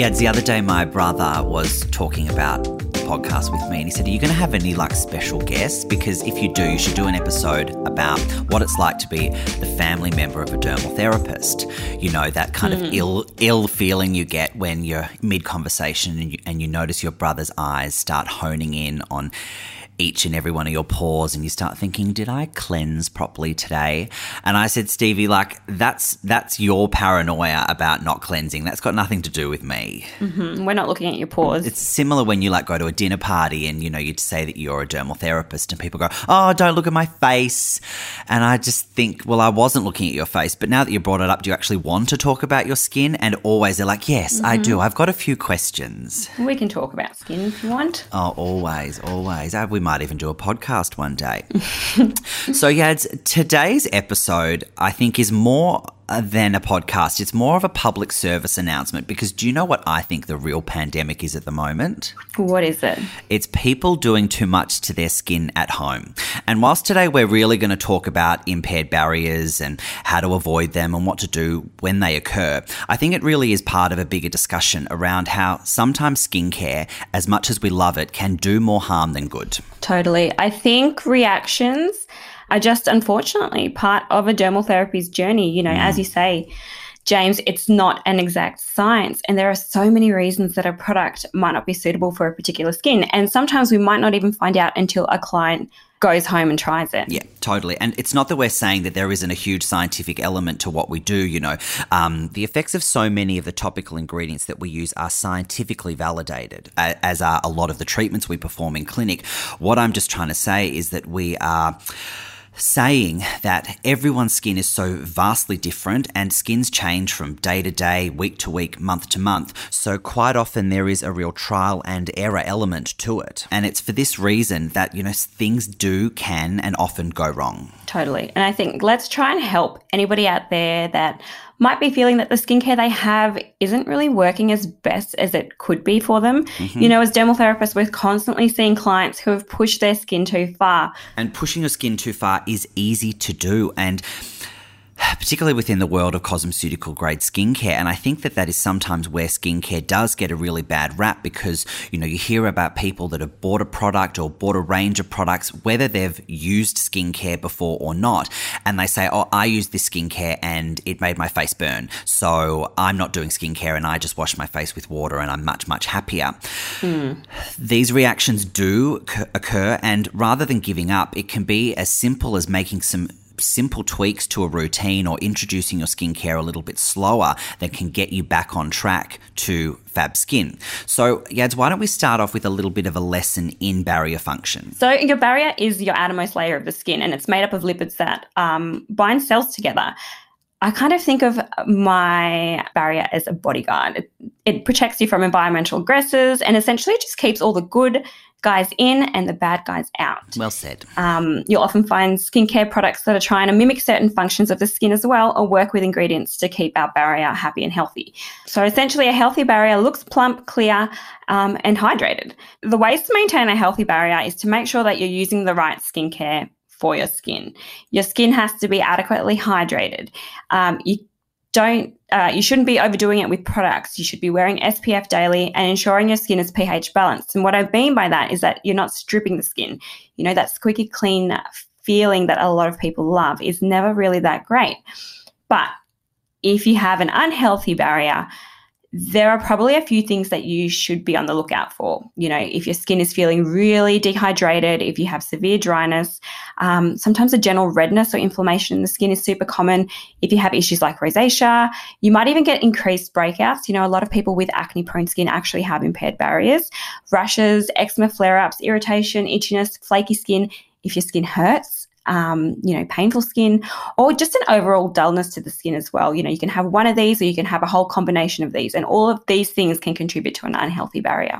Yeah, the other day my brother was talking about the podcast with me and he said, Are you going to have any like special guests? Because if you do, you should do an episode about what it's like to be the family member of a dermal therapist. You know, that kind of mm. ill ill feeling you get when you're mid conversation and you, and you notice your brother's eyes start honing in on each and every one of your pores and you start thinking did i cleanse properly today? And i said stevie like that's that's your paranoia about not cleansing. That's got nothing to do with me. We're not looking at your pores. it's similar when you like go to a dinner party and you know you'd say that you're a dermal therapist and people go oh don't look at my face. And i just think well i wasn't looking at your face but now that you brought it up do you actually want to talk about your skin? And always they're like yes i do. I've got a few questions. We can talk about skin if you want. Oh, always, always. Uh, We might even do a podcast one day. so, it's, today's episode, I think, is more Uh, than a podcast. It's more of a public service announcement because do you know what I think the real pandemic is at the moment? What is it? It's people doing too much to their skin at home. And whilst today we're really going to talk about impaired barriers and how to avoid them and what to do when they occur, I think it really is part of a bigger discussion around how sometimes skincare, as much as we love it, can do more harm than good. Totally. I think reactions are just unfortunately part of a dermal therapy's journey. You know, as you say, James, it's not an exact science. And there are so many reasons that a product might not be suitable for a particular skin. And sometimes we might not even find out until a client goes home and tries it. Yeah, totally. And it's not that we're saying that there isn't a huge scientific element to what we do. You know, um, the effects of so many of the topical ingredients that we use are scientifically validated, as are a lot of the treatments we perform in clinic. What I'm just trying to say is that we are saying that everyone's skin is so vastly different and skins change from day to day, week to week, month to month. So quite often there is a real trial and error element to it. And it's for this reason that, you know, things do, can, and often go wrong. Totally. And I think let's try and help anybody out there that might be feeling that the skincare they have isn't really working as best as it could be for them. Mm-hmm. You know, as dermal therapists, we're constantly seeing clients who have pushed their skin too far. And pushing your skin too far is easy to do. And particularly within the world of cosmeceutical grade skincare. And I think that that is sometimes where skincare does get a really bad rap because, you know, you hear about people that have bought a product or bought a range of products, whether they've used skincare before or not. And they say, oh, I used this skincare and it made my face burn. So I'm not doing skincare and I just wash my face with water and I'm much, much happier. Hmm. These reactions do occur- occur, and rather than giving up, it can be as simple as making some simple tweaks to a routine or introducing your skincare a little bit slower that can get you back on track to fab skin. So, Yads, why don't we start off with a little bit of a lesson in barrier function? So, your barrier is your outermost layer of the skin, and it's made up of lipids that um, bind cells together. I kind of think of my barrier as a bodyguard. It, it protects you from environmental aggressors and essentially just keeps all the good guys in and the bad guys out. Well said. Um, you'll often find skincare products that are trying to mimic certain functions of the skin as well, or work with ingredients to keep our barrier happy and healthy. So, essentially, a healthy barrier looks plump, clear, um, and hydrated. The ways to maintain a healthy barrier is to make sure that you're using the right skincare for your skin. Your skin has to be adequately hydrated. Um, you don't uh, you shouldn't be overdoing it with products. You should be wearing SPF daily and ensuring your skin is pH balanced. And what I mean by that is that you're not stripping the skin. You know, that squeaky clean feeling that a lot of people love is never really that great. But if you have an unhealthy barrier, there are probably a few things that you should be on the lookout for. You know, if your skin is feeling really dehydrated, if you have severe dryness, um, sometimes a general redness or inflammation in the skin is super common. If you have issues like rosacea, you might even get increased breakouts. You know, a lot of people with acne prone skin actually have impaired barriers, rashes, eczema flare ups, irritation, itchiness, flaky skin. If your skin hurts, um, you know, painful skin, or just an overall dullness to the skin as well. You know, you can have one of these or you can have a whole combination of these, and all of these things can contribute to an unhealthy barrier.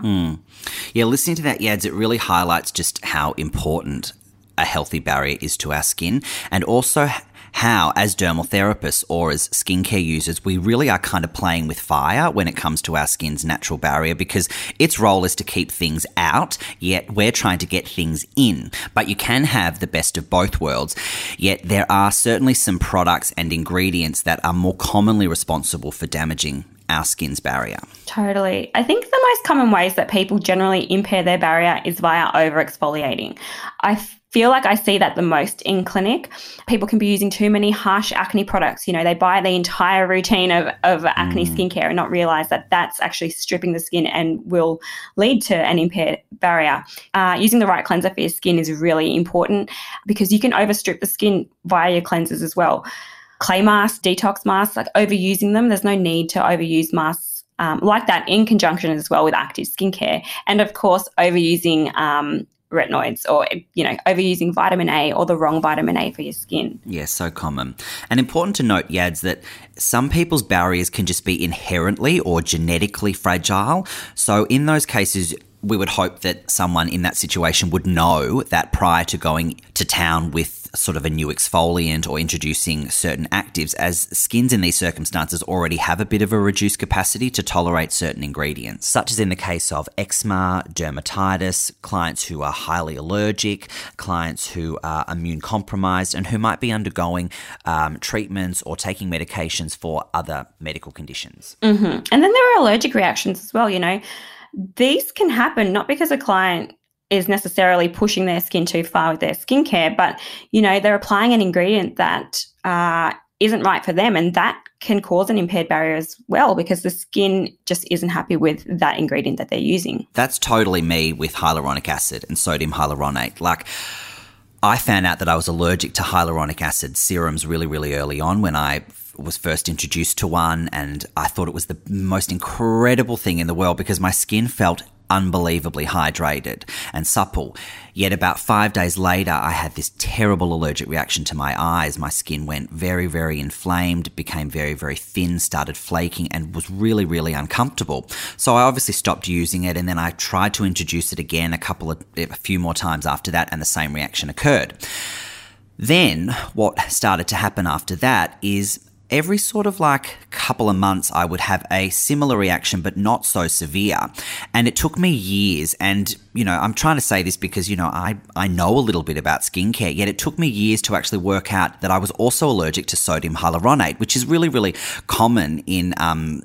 Yeah, listening to that, Yads, it really highlights just how important a healthy barrier is to our skin and also how, as dermal therapists or as skincare users, we really are kind of playing with fire when it comes to our skin's natural barrier because its role is to keep things out, yet we're trying to get things in. But you can have the best of both worlds, yet there are certainly some products and ingredients that are more commonly responsible for damaging our skin's barrier. Totally. I think the most common ways that people generally impair their barrier is via over exfoliating. I feel like I see that the most in clinic. People can be using too many harsh acne products. You know, they buy the entire routine of, of acne mm. skincare and not realize that that's actually stripping the skin and will lead to an impaired barrier. Uh, using the right cleanser for your skin is really important because you can overstrip the skin via your cleansers as well. Clay masks, detox masks, like overusing them, there's no need to overuse masks um, like that in conjunction as well with active skincare. And of course, overusing um, retinoids or you know overusing vitamin A or the wrong vitamin A for your skin. Yeah, so common. And important to note, Yads, that some people's barriers can just be inherently or genetically fragile. So in those cases, we would hope that someone in that situation would know that prior to going to town with sort of a new exfoliant or introducing certain actives, as skins in these circumstances already have a bit of a reduced capacity to tolerate certain ingredients, such as in the case of eczema, dermatitis, clients who are highly allergic, clients who are immune compromised, and who might be undergoing um, treatments or taking medications for other medical conditions. Mm-hmm. And then there are allergic reactions as well, you know these can happen not because a client is necessarily pushing their skin too far with their skincare, but you know they're applying an ingredient that uh, isn't right for them, and that can cause an impaired barrier as well because the skin just isn't happy with that ingredient that they're using. That's totally me with hyaluronic acid and sodium hyaluronate. Like. I found out that I was allergic to hyaluronic acid serums really, really early on when I was first introduced to one, and I thought it was the most incredible thing in the world because my skin felt unbelievably hydrated and supple. Yet about five days later, I had this terrible allergic reaction to my eyes. My skin went very, very inflamed, became very, very thin, started flaking, and was really, really uncomfortable. So I obviously stopped using it, and then I tried to introduce it again a couple of, a few more times after that, and the same reaction occurred. Then, what started to happen after that is every sort of like couple of months, I would have a similar reaction, but not so severe. And it took me years. And, you know, I'm trying to say this because, you know, I, I know a little bit about skincare, yet it took me years to actually work out that I was also allergic to sodium hyaluronate, which is really, really common in, um,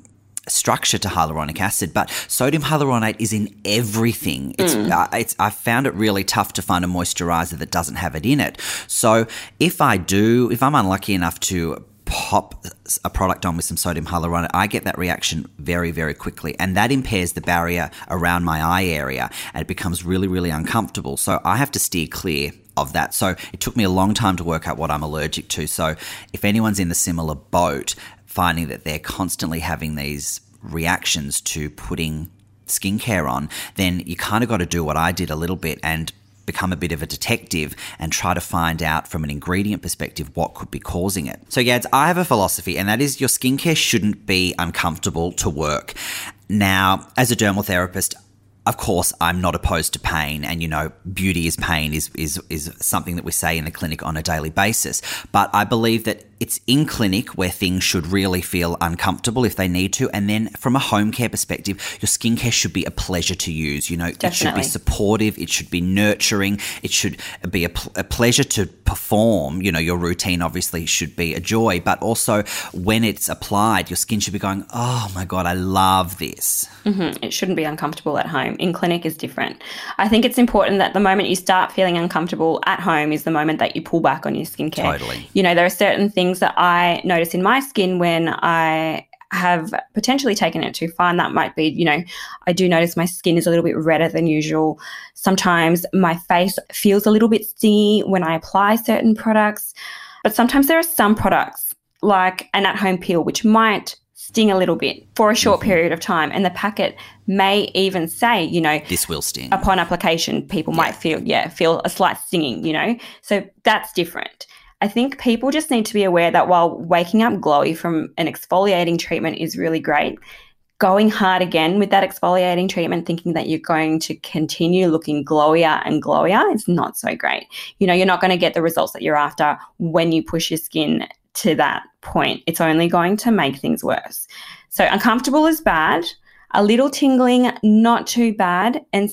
structure to hyaluronic acid, but sodium hyaluronate is in everything. It's, mm. uh, it's I found it really tough to find a moisturizer that doesn't have it in it. So if I do, if I'm unlucky enough to pop a product on with some sodium hyaluronate, I get that reaction very, very quickly. And that impairs the barrier around my eye area and it becomes really, really uncomfortable. So I have to steer clear of that. So it took me a long time to work out what I'm allergic to. So if anyone's in the similar boat, finding that they're constantly having these reactions to putting skincare on, then you kind of got to do what I did a little bit and become a bit of a detective and try to find out from an ingredient perspective what could be causing it. So, Yads, I have a philosophy, and that is your skincare shouldn't be uncomfortable to work. Now, as a dermal therapist, of course, I'm not opposed to pain, and you know, beauty is pain is is is something that we say in the clinic on a daily basis. But I believe that it's in clinic where things should really feel uncomfortable if they need to. And then from a home care perspective, your skincare should be a pleasure to use. You know, Definitely. it should be supportive, it should be nurturing, it should be a, pl- a, pleasure to perform. You know, your routine obviously should be a joy, but also when it's applied, your skin should be going, oh my God, I love this. Mm-hmm. It shouldn't be uncomfortable at home. In clinic is different. I think it's important that the moment you start feeling uncomfortable at home is the moment that you pull back on your skincare. Totally. You know, there are certain things things that I notice in my skin when I have potentially taken it too far. And that might be, you know, I do notice my skin is a little bit redder than usual. Sometimes my face feels a little bit stingy when I apply certain products. But sometimes there are some products, like an at home peel, which might sting a little bit for a short mm-hmm. period of time. And the packet may even say, you know, this will sting. Upon application, people yeah. might feel, yeah, feel a slight stinging, you know. So that's different. I think people just need to be aware that while waking up glowy from an exfoliating treatment is really great, going hard again with that exfoliating treatment, thinking that you're going to continue looking glowier and glowier is not so great. You know, you're not going to get the results that you're after when you push your skin to that point. It's only going to make things worse. So, uncomfortable is bad, a little tingling, not too bad, and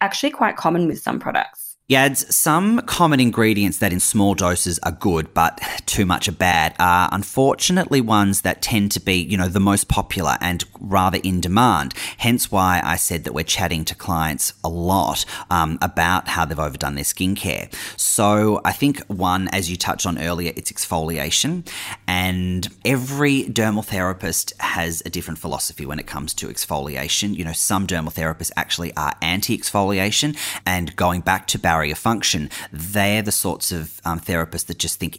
actually quite common with some products. Yads, some common ingredients that in small doses are good, but too much are bad, are unfortunately ones that tend to be, you know, the most popular and rather in demand. Hence why I said that we're chatting to clients a lot um, about how they've overdone their skincare. So I think one, as you touched on earlier, it's exfoliation. And every dermal therapist has a different philosophy when it comes to exfoliation. You know, some dermal therapists actually are anti exfoliation and going back to barrier function, they're the sorts of um, therapists that just think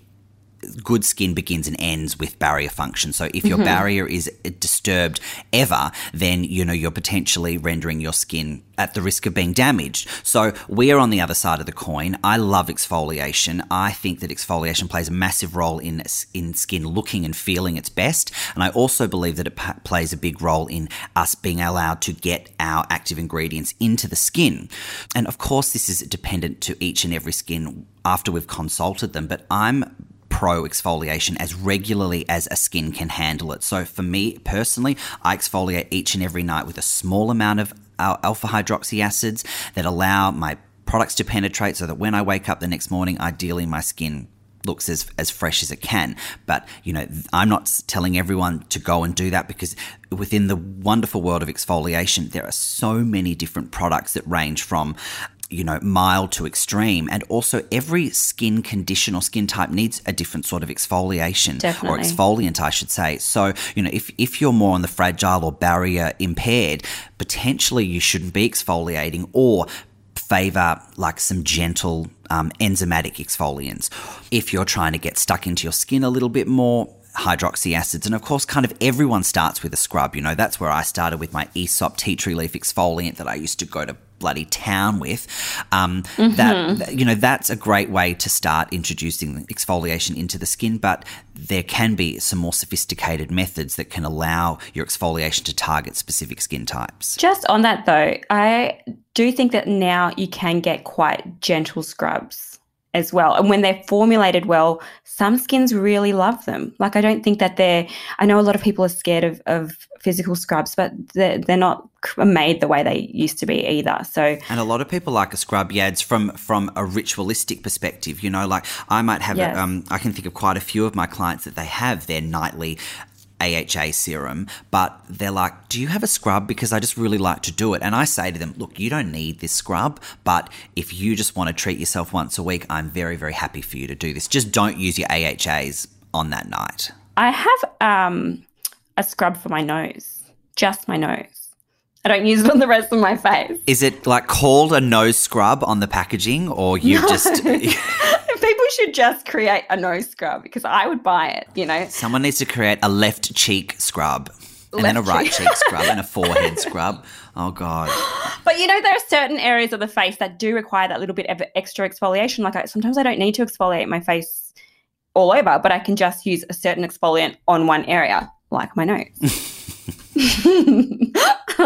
good skin begins and ends with barrier function. So if your mm-hmm. barrier is disturbed ever, then you know you're potentially rendering your skin at the risk of being damaged. So we're on the other side of the coin. I love exfoliation. I think that exfoliation plays a massive role in in skin looking and feeling its best, and I also believe that it p- plays a big role in us being allowed to get our active ingredients into the skin. And of course, this is dependent to each and every skin after we've consulted them, but I'm pro exfoliation as regularly as a skin can handle it. So for me personally, I exfoliate each and every night with a small amount of alpha hydroxy acids that allow my products to penetrate so that when I wake up the next morning, ideally my skin looks as, as fresh as it can. But, you know, I'm not telling everyone to go and do that because within the wonderful world of exfoliation, there are so many different products that range from you know, mild to extreme. And also, every skin condition or skin type needs a different sort of exfoliation Definitely. or exfoliant, I should say. So, you know, if, if you're more on the fragile or barrier impaired, potentially you shouldn't be exfoliating or favor like some gentle um, enzymatic exfoliants. If you're trying to get stuck into your skin a little bit more, hydroxy acids. And of course, kind of everyone starts with a scrub. You know, that's where I started with my Aesop tea tree leaf exfoliant that I used to go to bloody town with. Um, mm-hmm. That you know that's a great way to start introducing exfoliation into the skin, but there can be some more sophisticated methods that can allow your exfoliation to target specific skin types. Just on that though, I do think that now you can get quite gentle scrubs as well. And when they're formulated well, some skins really love them. Like I don't think that they're I know a lot of people are scared of, of physical scrubs, but they're, they're not made the way they used to be either. So And a lot of people like a scrub, yeah, it's from from a ritualistic perspective, you know, like I might have yes. a, um I can think of quite a few of my clients that they have their nightly AHA serum, but they're like, Do you have a scrub? Because I just really like to do it. And I say to them, Look, you don't need this scrub, but if you just want to treat yourself once a week, I'm very, very happy for you to do this. Just don't use your AHAs on that night. I have um, a scrub for my nose, just my nose. I don't use it on the rest of my face. Is it like called a nose scrub on the packaging, or you no. just? People should just create a nose scrub because I would buy it. You know, someone needs to create a left cheek scrub. And then a right cheek. cheek scrub and a forehead scrub. Oh God! But you know, there are certain areas of the face that do require that little bit of extra exfoliation. Like I, sometimes I don't need to exfoliate my face all over, but I can just use a certain exfoliant on one area, like my nose.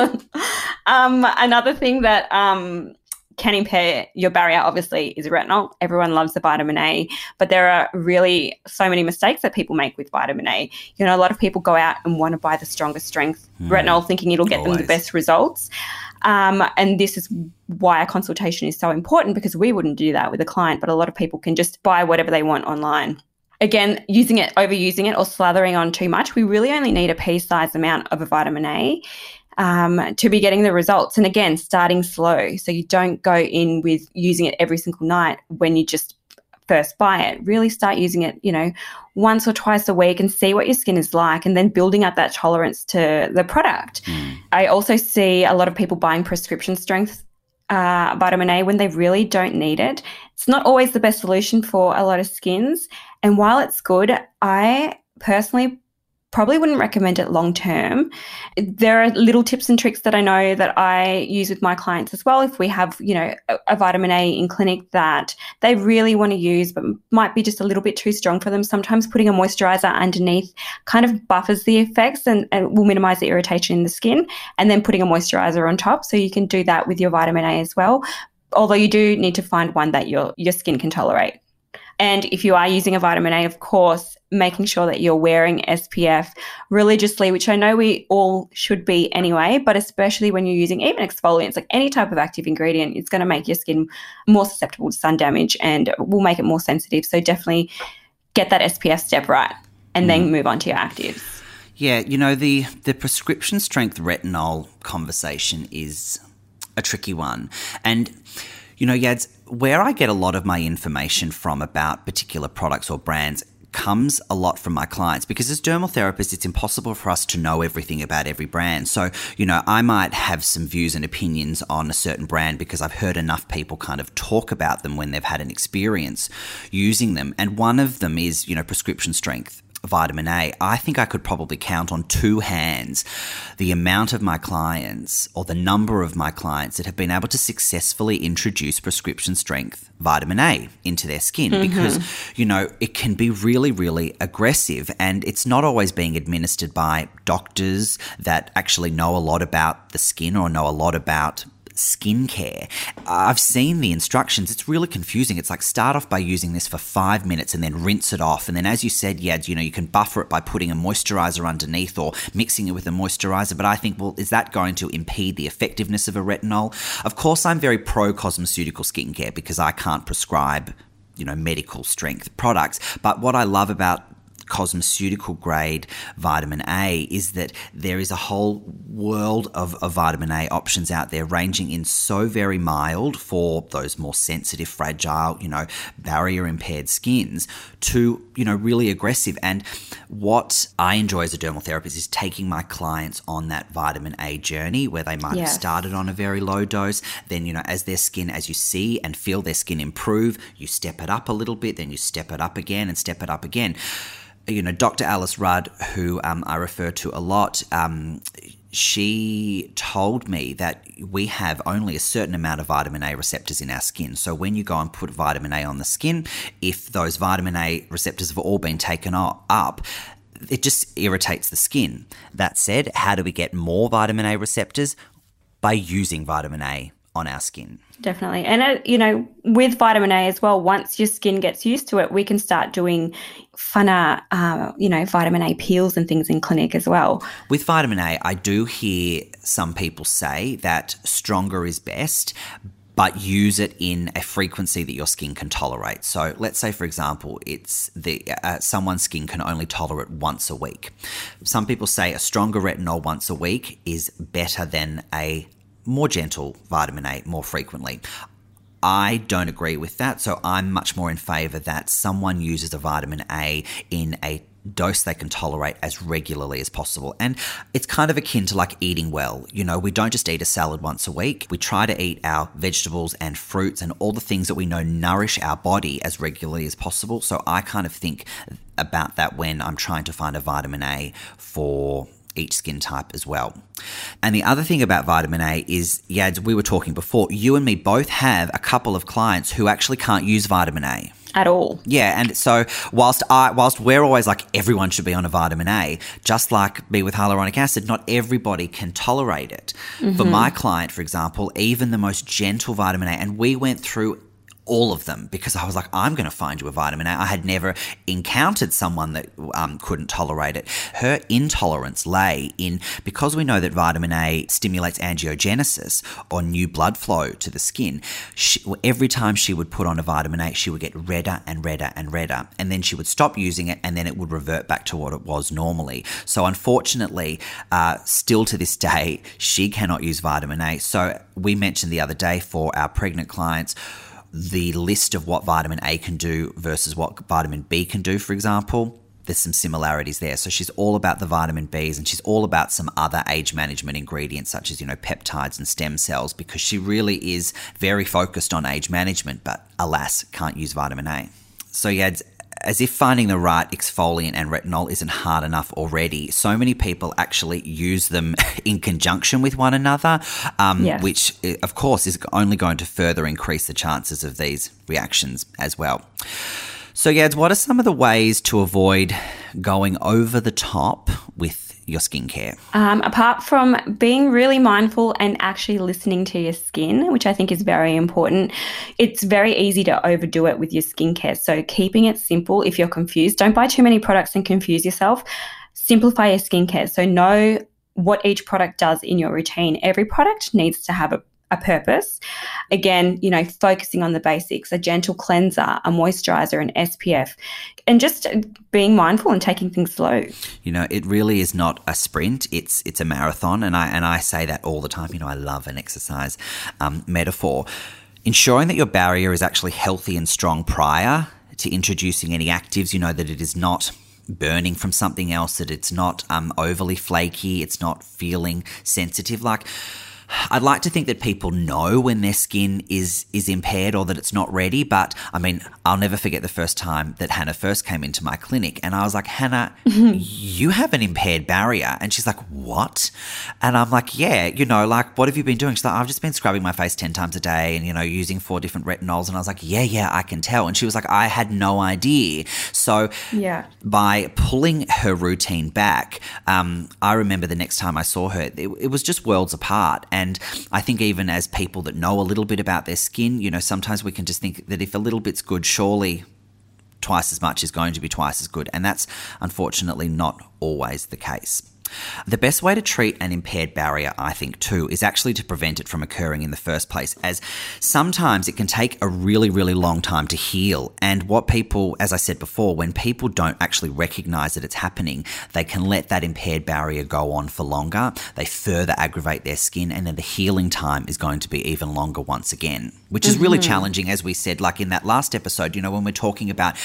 um, another thing that um, can impair your barrier, obviously, is retinol. Everyone loves the vitamin A, but there are really so many mistakes that people make with vitamin A. You know, a lot of people go out and want to buy the strongest strength mm. retinol, thinking it'll get Always. them the best results. Um, and this is why a consultation is so important because we wouldn't do that with a client, but a lot of people can just buy whatever they want online again, using it, overusing it, or slathering on too much, we really only need a pea sized amount of a vitamin A um, to be getting the results. And again, starting slow. So you don't go in with using it every single night when you just first buy it. Really start using it, you know, once or twice a week and see what your skin is like and then building up that tolerance to the product. Mm. I also see a lot of people buying prescription strength uh, vitamin A when they really don't need it. It's not always the best solution for a lot of skins. And while it's good, I personally probably wouldn't recommend it long term. There are little tips and tricks that I know that I use with my clients as well. If we have, you know, a, a, vitamin A in clinic that they really want to use, but might be just a little bit too strong for them, sometimes putting a moisturizer underneath kind of buffers the effects and, and will minimize the irritation in the skin. And then putting a moisturizer on top. So you can do that with your vitamin A as well. Although you do need to find one that your your skin can tolerate. And if you are using a vitamin A, of course, making sure that you're wearing SPF religiously, which I know we all should be anyway, but especially when you're using even exfoliants, like any type of active ingredient, it's going to make your skin more susceptible to sun damage and will make it more sensitive. So definitely get that SPF step right and mm. then move on to your actives. Yeah, you know, the, the prescription strength retinol conversation is a tricky one. And, you know, Yads, where I get a lot of my information from about particular products or brands comes a lot from my clients because as dermal therapists, it's impossible for us to know everything about every brand. So, you know, I might have some views and opinions on a certain brand because I've heard enough people kind of talk about them when they've had an experience using them. And one of them is, you know, prescription strength vitamin A, I think I could probably count on two hands the amount of my clients or the number of my clients that have been able to successfully introduce prescription strength vitamin A into their skin mm-hmm. because, you know, it can be really, really aggressive and it's not always being administered by doctors that actually know a lot about the skin or know a lot about skincare. I've seen the instructions. It's really confusing. It's like start off by using this for five minutes and then rinse it off. And then, as you said, yeah, you know, you can buffer it by putting a moisturizer underneath or mixing it with a moisturizer. But I think, well, is that going to impede the effectiveness of a retinol? Of course, I'm very pro cosmeceutical skincare because I can't prescribe you know medical strength products but what i love about cosmeceutical grade vitamin A is that there is a whole world of, of vitamin A options out there, ranging in so very mild for those more sensitive, fragile, you know, barrier impaired skins to, you know, really aggressive. And what I enjoy as a dermal therapist is taking my clients on that vitamin A journey where they might yes. have started on a very low dose. Then, you know, as their skin, as you see and feel their skin improve, you step it up a little bit, then you step it up again and step it up again you know, Dr. Alice Rudd, who um, I refer to a lot, um, she told me that we have only a certain amount of vitamin A receptors in our skin. So when you go and put vitamin A on the skin, if those vitamin A receptors have all been taken up, it just irritates the skin. That said, how do we get more vitamin A receptors? By using vitamin A on our skin. Definitely. And, uh, you know, with vitamin A as well, once your skin gets used to it, we can start doing funner, uh, you know, vitamin A peels and things in clinic as well. With vitamin A, I do hear some people say that stronger is best, but use it in a frequency that your skin can tolerate. So let's say, for example, it's the uh, someone's skin can only tolerate once a week. Some people say a stronger retinol once a week is better than a more gentle vitamin A more frequently. I don't agree with that, so I'm much more in favor that someone uses a vitamin A in a dose they can tolerate as regularly as possible. And it's kind of akin to like eating well. You know, we don't just eat a salad once a week. We try to eat our vegetables and fruits and all the things that we know nourish our body as regularly as possible. So I kind of think about that when I'm trying to find a vitamin A for each skin type as well. And the other thing about vitamin A is, yeah, we were talking before, you and me both have a couple of clients who actually can't use vitamin A at all. Yeah, and so whilst I whilst we're always like everyone should be on a vitamin A, just like be with hyaluronic acid, not everybody can tolerate it. Mm-hmm. For my client, for example, even the most gentle vitamin A, and we went through all of them because I was like, I'm going to find you a vitamin A. I had never encountered someone that um, couldn't tolerate it. Her intolerance lay in because we know that vitamin A stimulates angiogenesis or new blood flow to the skin. She, every time she would put on a vitamin A, she would get redder and redder and redder. And then she would stop using it and then it would revert back to what it was normally. So, unfortunately, uh, still to this day, she cannot use vitamin A. So, we mentioned the other day for our pregnant clients the list of what vitamin A can do versus what vitamin B can do, for example, there's some similarities there. So she's all about the vitamin Bs and she's all about some other age management ingredients such as, you know, peptides and stem cells because she really is very focused on age management, but alas, can't use vitamin A. So yeah, as if finding the right exfoliant and retinol isn't hard enough already, so many people actually use them in conjunction with one another, um, yes. which, eh, of course, is only going to further increase the chances of these reactions as well. So, Yads, what are some of the ways to avoid going over the top with your skincare? Um, apart from being really mindful and actually listening to your skin, which I think is very important, it's very easy to overdo it with your skincare. So keeping it simple if you're confused, don't buy too many products and confuse yourself. Simplify your skincare. So know what each product does in your routine. Every product needs to have a a purpose. Again, you know, focusing on the basics, a gentle cleanser, a moisturizer, an SPF, and just being mindful and taking things slow. You know, it really is not a sprint; it's it's a marathon, and I and I say that all the time. You know, I love an exercise um, metaphor. Ensuring that your barrier is actually healthy and strong prior to introducing any actives. You know that it is not burning from something else, that it's not um, overly flaky, it's not feeling sensitive. Like I'd like to think that people know when their skin is is impaired or that it's not ready. But I mean, I'll never forget the first time that Hannah first came into my clinic, and I was like, Hannah, you have an impaired barrier, and she's like, what? And I'm like, yeah, you know, like what have you been doing? She's like, I've just been scrubbing my face ten times a day, and you know, using four different retinols. And I was like, yeah, yeah, I can tell. And she was like, I had no idea. So yeah, by pulling her routine back, um, I remember the next time I saw her, it, it was just worlds apart. And I think even as people that know a little bit about their skin, you know, sometimes we can just think that if a little bit's good, surely twice as much is going to be twice as good. And that's unfortunately not always the case. The best way to treat an impaired barrier, I think, too, is actually to prevent it from occurring in the first place, as sometimes it can take a really, really long time to heal. And what people, as I said before, when people don't actually recognize that it's happening, they can let that impaired barrier go on for longer. They further aggravate their skin, and then the healing time is going to be even longer once again, which is mm-hmm. really challenging, as we said, like in that last episode, you know, when we're talking about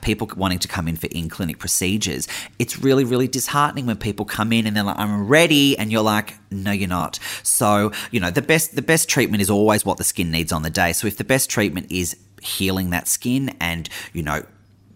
people wanting to come in for in clinic procedures, it's really, really disheartening when people come in and they're like, I'm ready. And you're like, no, you're not. So, you know, the best, the best treatment is always what the skin needs on the day. So if the best treatment is healing that skin and, you know,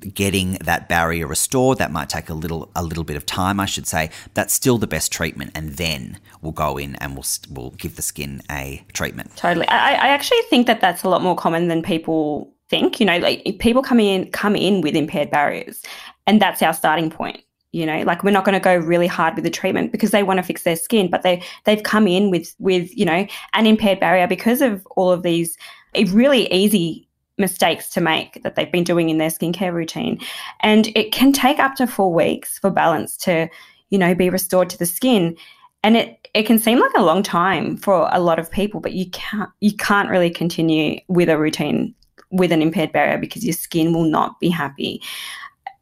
getting that barrier restored that might take a little a little bit of time i should say that's still the best treatment and then we'll go in and we'll we'll give the skin a treatment totally i, I actually think that that's a lot more common than people think. You know, like people come in come in with impaired barriers, and that's our starting point. You know, like we're not going to go really hard with the treatment because they want to fix their skin, but they they've come in with with you know an impaired barrier because of all of these eh, really easy mistakes to make that they've been doing in their skincare routine, and it can take up to four weeks for balance to you know be restored to the skin and it it can seem like a long time for a lot of people but you can't you can't really continue with a routine with an impaired barrier because your skin will not be happy.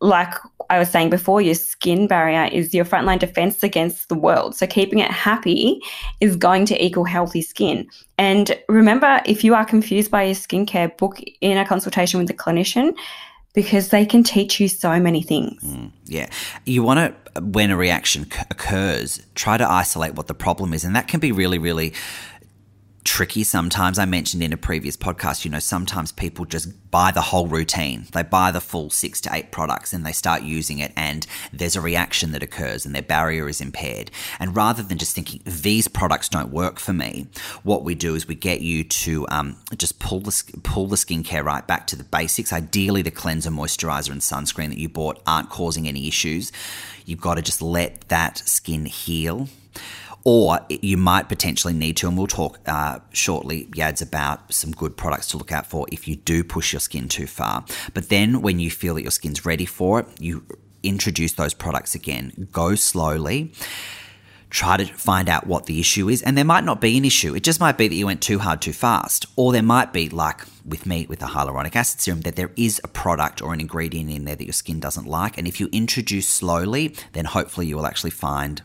Like I was saying before, your skin barrier is your frontline defense against the world. So keeping it happy is going to equal healthy skin. And remember, if you are confused by your skincare, book in a consultation with a clinician because they can teach you so many things. Mm, yeah. You want to, when a reaction c- occurs, try to isolate what the problem is. And that can be really, really tricky sometimes. I mentioned in a previous podcast, you know, sometimes people just buy the whole routine. They buy the full six to eight products and they start using it, and there's a reaction that occurs and their barrier is impaired. And rather than just thinking, these products don't work for me, what we do is we get you to um, just pull the, pull the skincare right back to the basics. Ideally, the cleanser, moisturizer, and sunscreen that you bought aren't causing any issues. You've got to just let that skin heal or you might potentially need to, and we'll talk uh, shortly, Yads, about some good products to look out for if you do push your skin too far. But then when you feel that your skin's ready for it, you introduce those products again. Go slowly try to find out what the issue is. And there might not be an issue. It just might be that you went too hard too fast. Or there might be, like with me with the hyaluronic acid serum, that there is a product or an ingredient in there that your skin doesn't like. And if you introduce slowly, then hopefully you will actually find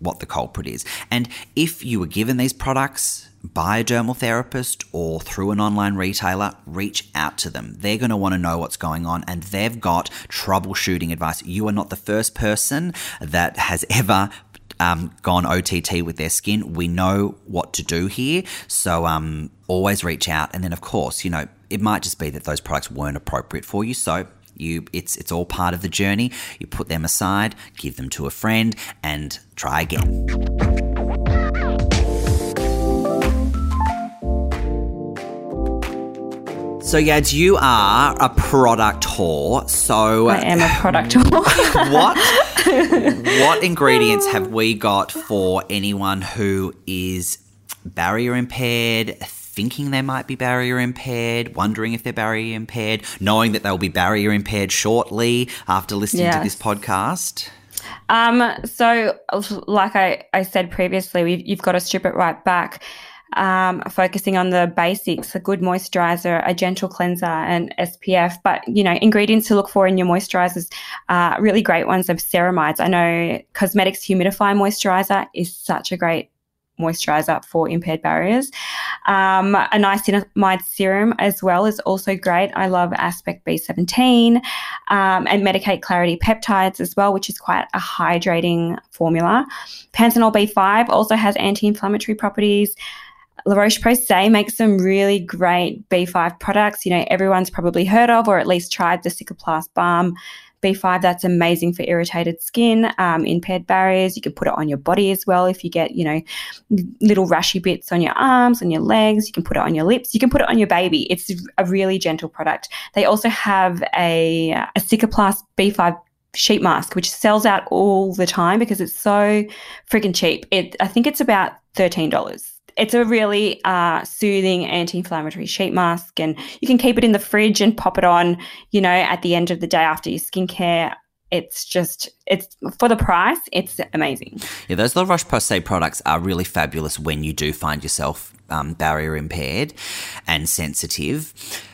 what the culprit is. And if you were given these products by a dermal therapist or through an online retailer, reach out to them. They're going to want to know what's going on and they've got troubleshooting advice. You are not the first person that has ever um, gone OTT with their skin. We know what to do here. So um, always reach out. And then, of course, you know, it might just be that those products weren't appropriate for you. So you, it's it's all part of the journey. You put them aside, give them to a friend, and try again. So, Yads, you are a product whore. So, I am a product whore. what what ingredients have we got for anyone who is barrier impaired, thinking they might be barrier impaired, wondering if they're barrier impaired, knowing that they'll be barrier impaired shortly after listening yes. to this podcast? Um, so, like I, I said previously, you've got to strip it right back. Um, focusing on the basics, a good moisturizer, a gentle cleanser, and SPF. But you know, ingredients to look for in your moisturizers, uh, really great ones of ceramides. I know Cosmedix Humidify Moisturizer is such a great moisturizer for impaired barriers. Um, a niacinamide serum as well is also great. I love Aspect B17 um, and Medik8 Clarity Peptides as well, which is quite a hydrating formula. Panthenol B5 also has anti inflammatory properties. La Roche Posay makes some really great B5 products. You know, everyone's probably heard of or at least tried the Cicaplast Balm. B5, that's amazing for irritated skin, um, impaired barriers. You can put it on your body as well if you get, you know, little rashy bits on your arms, on your legs. You can put it on your lips. You can put it on your baby. It's a really gentle product. They also have a, a Cicaplast B5 sheet mask, which sells out all the time because it's so freaking cheap. It, I think it's about $13 it's a really uh, soothing anti-inflammatory sheet mask and you can keep it in the fridge and pop it on you know at the end of the day after your skincare. It's just it's for the price it's amazing. Yeah those la roche-posay products are really fabulous when you do find yourself um, barrier impaired and sensitive.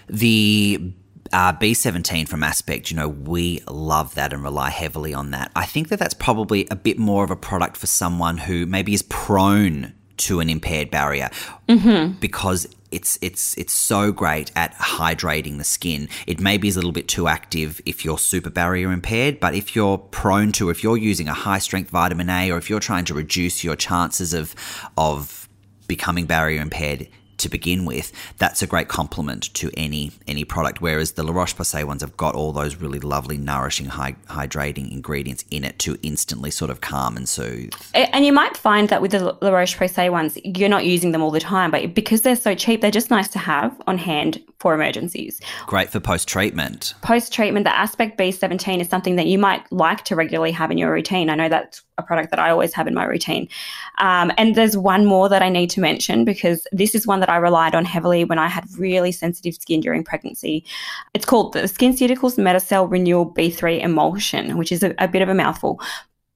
The uh, B17 from Aspect, you know, we love that and rely heavily on that. I think that that's probably a bit more of a product for someone who maybe is prone to an impaired barrier mm-hmm. because it's it's it's so great at hydrating the skin. It maybe is a little bit too active if you're super barrier impaired, but if you're prone to, if you're using a high strength vitamin A, or if you're trying to reduce your chances of of becoming barrier impaired, to begin with, that's a great complement to any any product. Whereas the La Roche Posay ones have got all those really lovely, nourishing, high, hydrating ingredients in it to instantly sort of calm and soothe. And you might find that with the La Roche Posay ones, you're not using them all the time, but because they're so cheap, they're just nice to have on hand for emergencies. Great for post treatment. Post treatment, the Aspect B17 is something that you might like to regularly have in your routine. I know that's a product that I always have in my routine. Um, and there's one more that I need to mention because this is one that I relied on heavily when I had really sensitive skin during pregnancy. It's called the SkinCeuticals Metacell Renewal B3 Emulsion, which is a, a bit of a mouthful,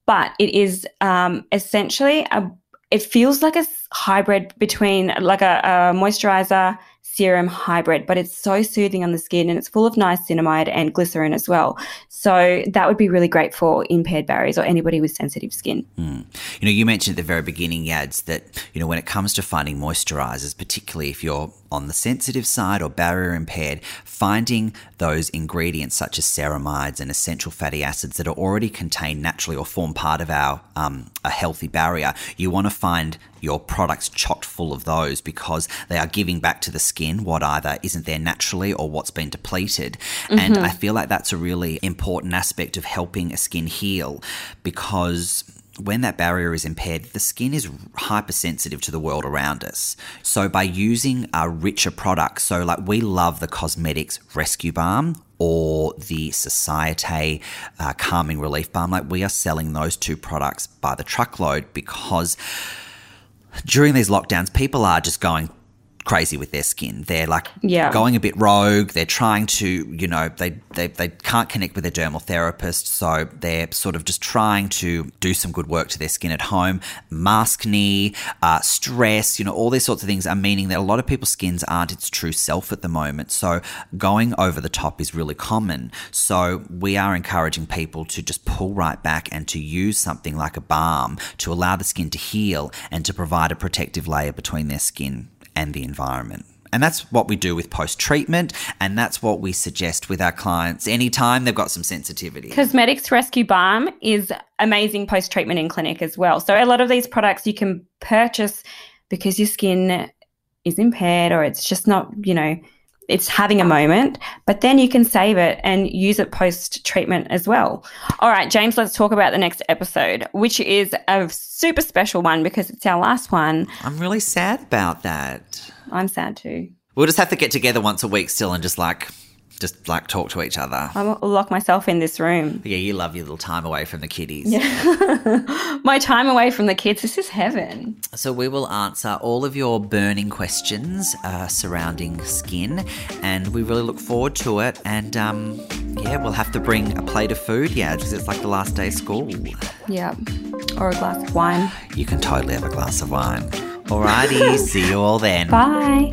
but it is um, essentially a it feels like a hybrid between like a, a moisturizer serum hybrid, but it's so soothing on the skin and it's full of niacinamide and glycerin as well. So that would be really great for impaired barriers or anybody with sensitive skin. Mm. You know, you mentioned at the very beginning, Yads, that, you know, when it comes to finding moisturizers, particularly if you're on the sensitive side or barrier impaired, finding those ingredients such as ceramides and essential fatty acids that are already contained naturally or form part of our um, a healthy barrier, you want to find your products chocked full of those because they are giving back to the skin what either isn't there naturally or what's been depleted. Mm-hmm. And I feel like that's a really important aspect of helping a skin heal because when that barrier is impaired, the skin is hypersensitive to the world around us. So by using a richer products, so like we love the Cosmedix Rescue Balm or the Societe uh, Calming Relief Balm, like we are selling those two products by the truckload because during these lockdowns, people are just going crazy with their skin. They're like yeah. going a bit rogue. They're trying to, you know, they, they, they can't connect with their dermal therapist. So they're sort of just trying to do some good work to their skin at home. Maskne, uh, stress, you know, all these sorts of things are meaning that a lot of people's skins aren't its true self at the moment. So going over the top is really common. So we are encouraging people to just pull right back and to use something like a balm to allow the skin to heal and to provide a protective layer between their skin and the environment. And that's what we do with post treatment, and that's what we suggest with our clients anytime they've got some sensitivity. Cosmedix Rescue Balm is amazing post treatment in clinic as well. So, a lot of these products you can purchase because your skin is impaired or it's just not, you know, it's having a moment, but then you can save it and use it post treatment as well. All right, James, let's talk about the next episode, which is a super special one because it's our last one. I'm really sad about that. I'm sad too. We'll just have to get together once a week still and just like just like talk to each other. I'll lock myself in this room. Yeah, you love your little time away from the kiddies. Yeah. My time away from the kids. This is heaven. So we will answer all of your burning questions uh, surrounding skin, and we really look forward to it. And um, yeah, we'll have to bring a plate of food. Yeah, because it's like the last day of school. Yeah, or a glass of wine. You can totally have a glass of wine. Alrighty, see you all then. Bye.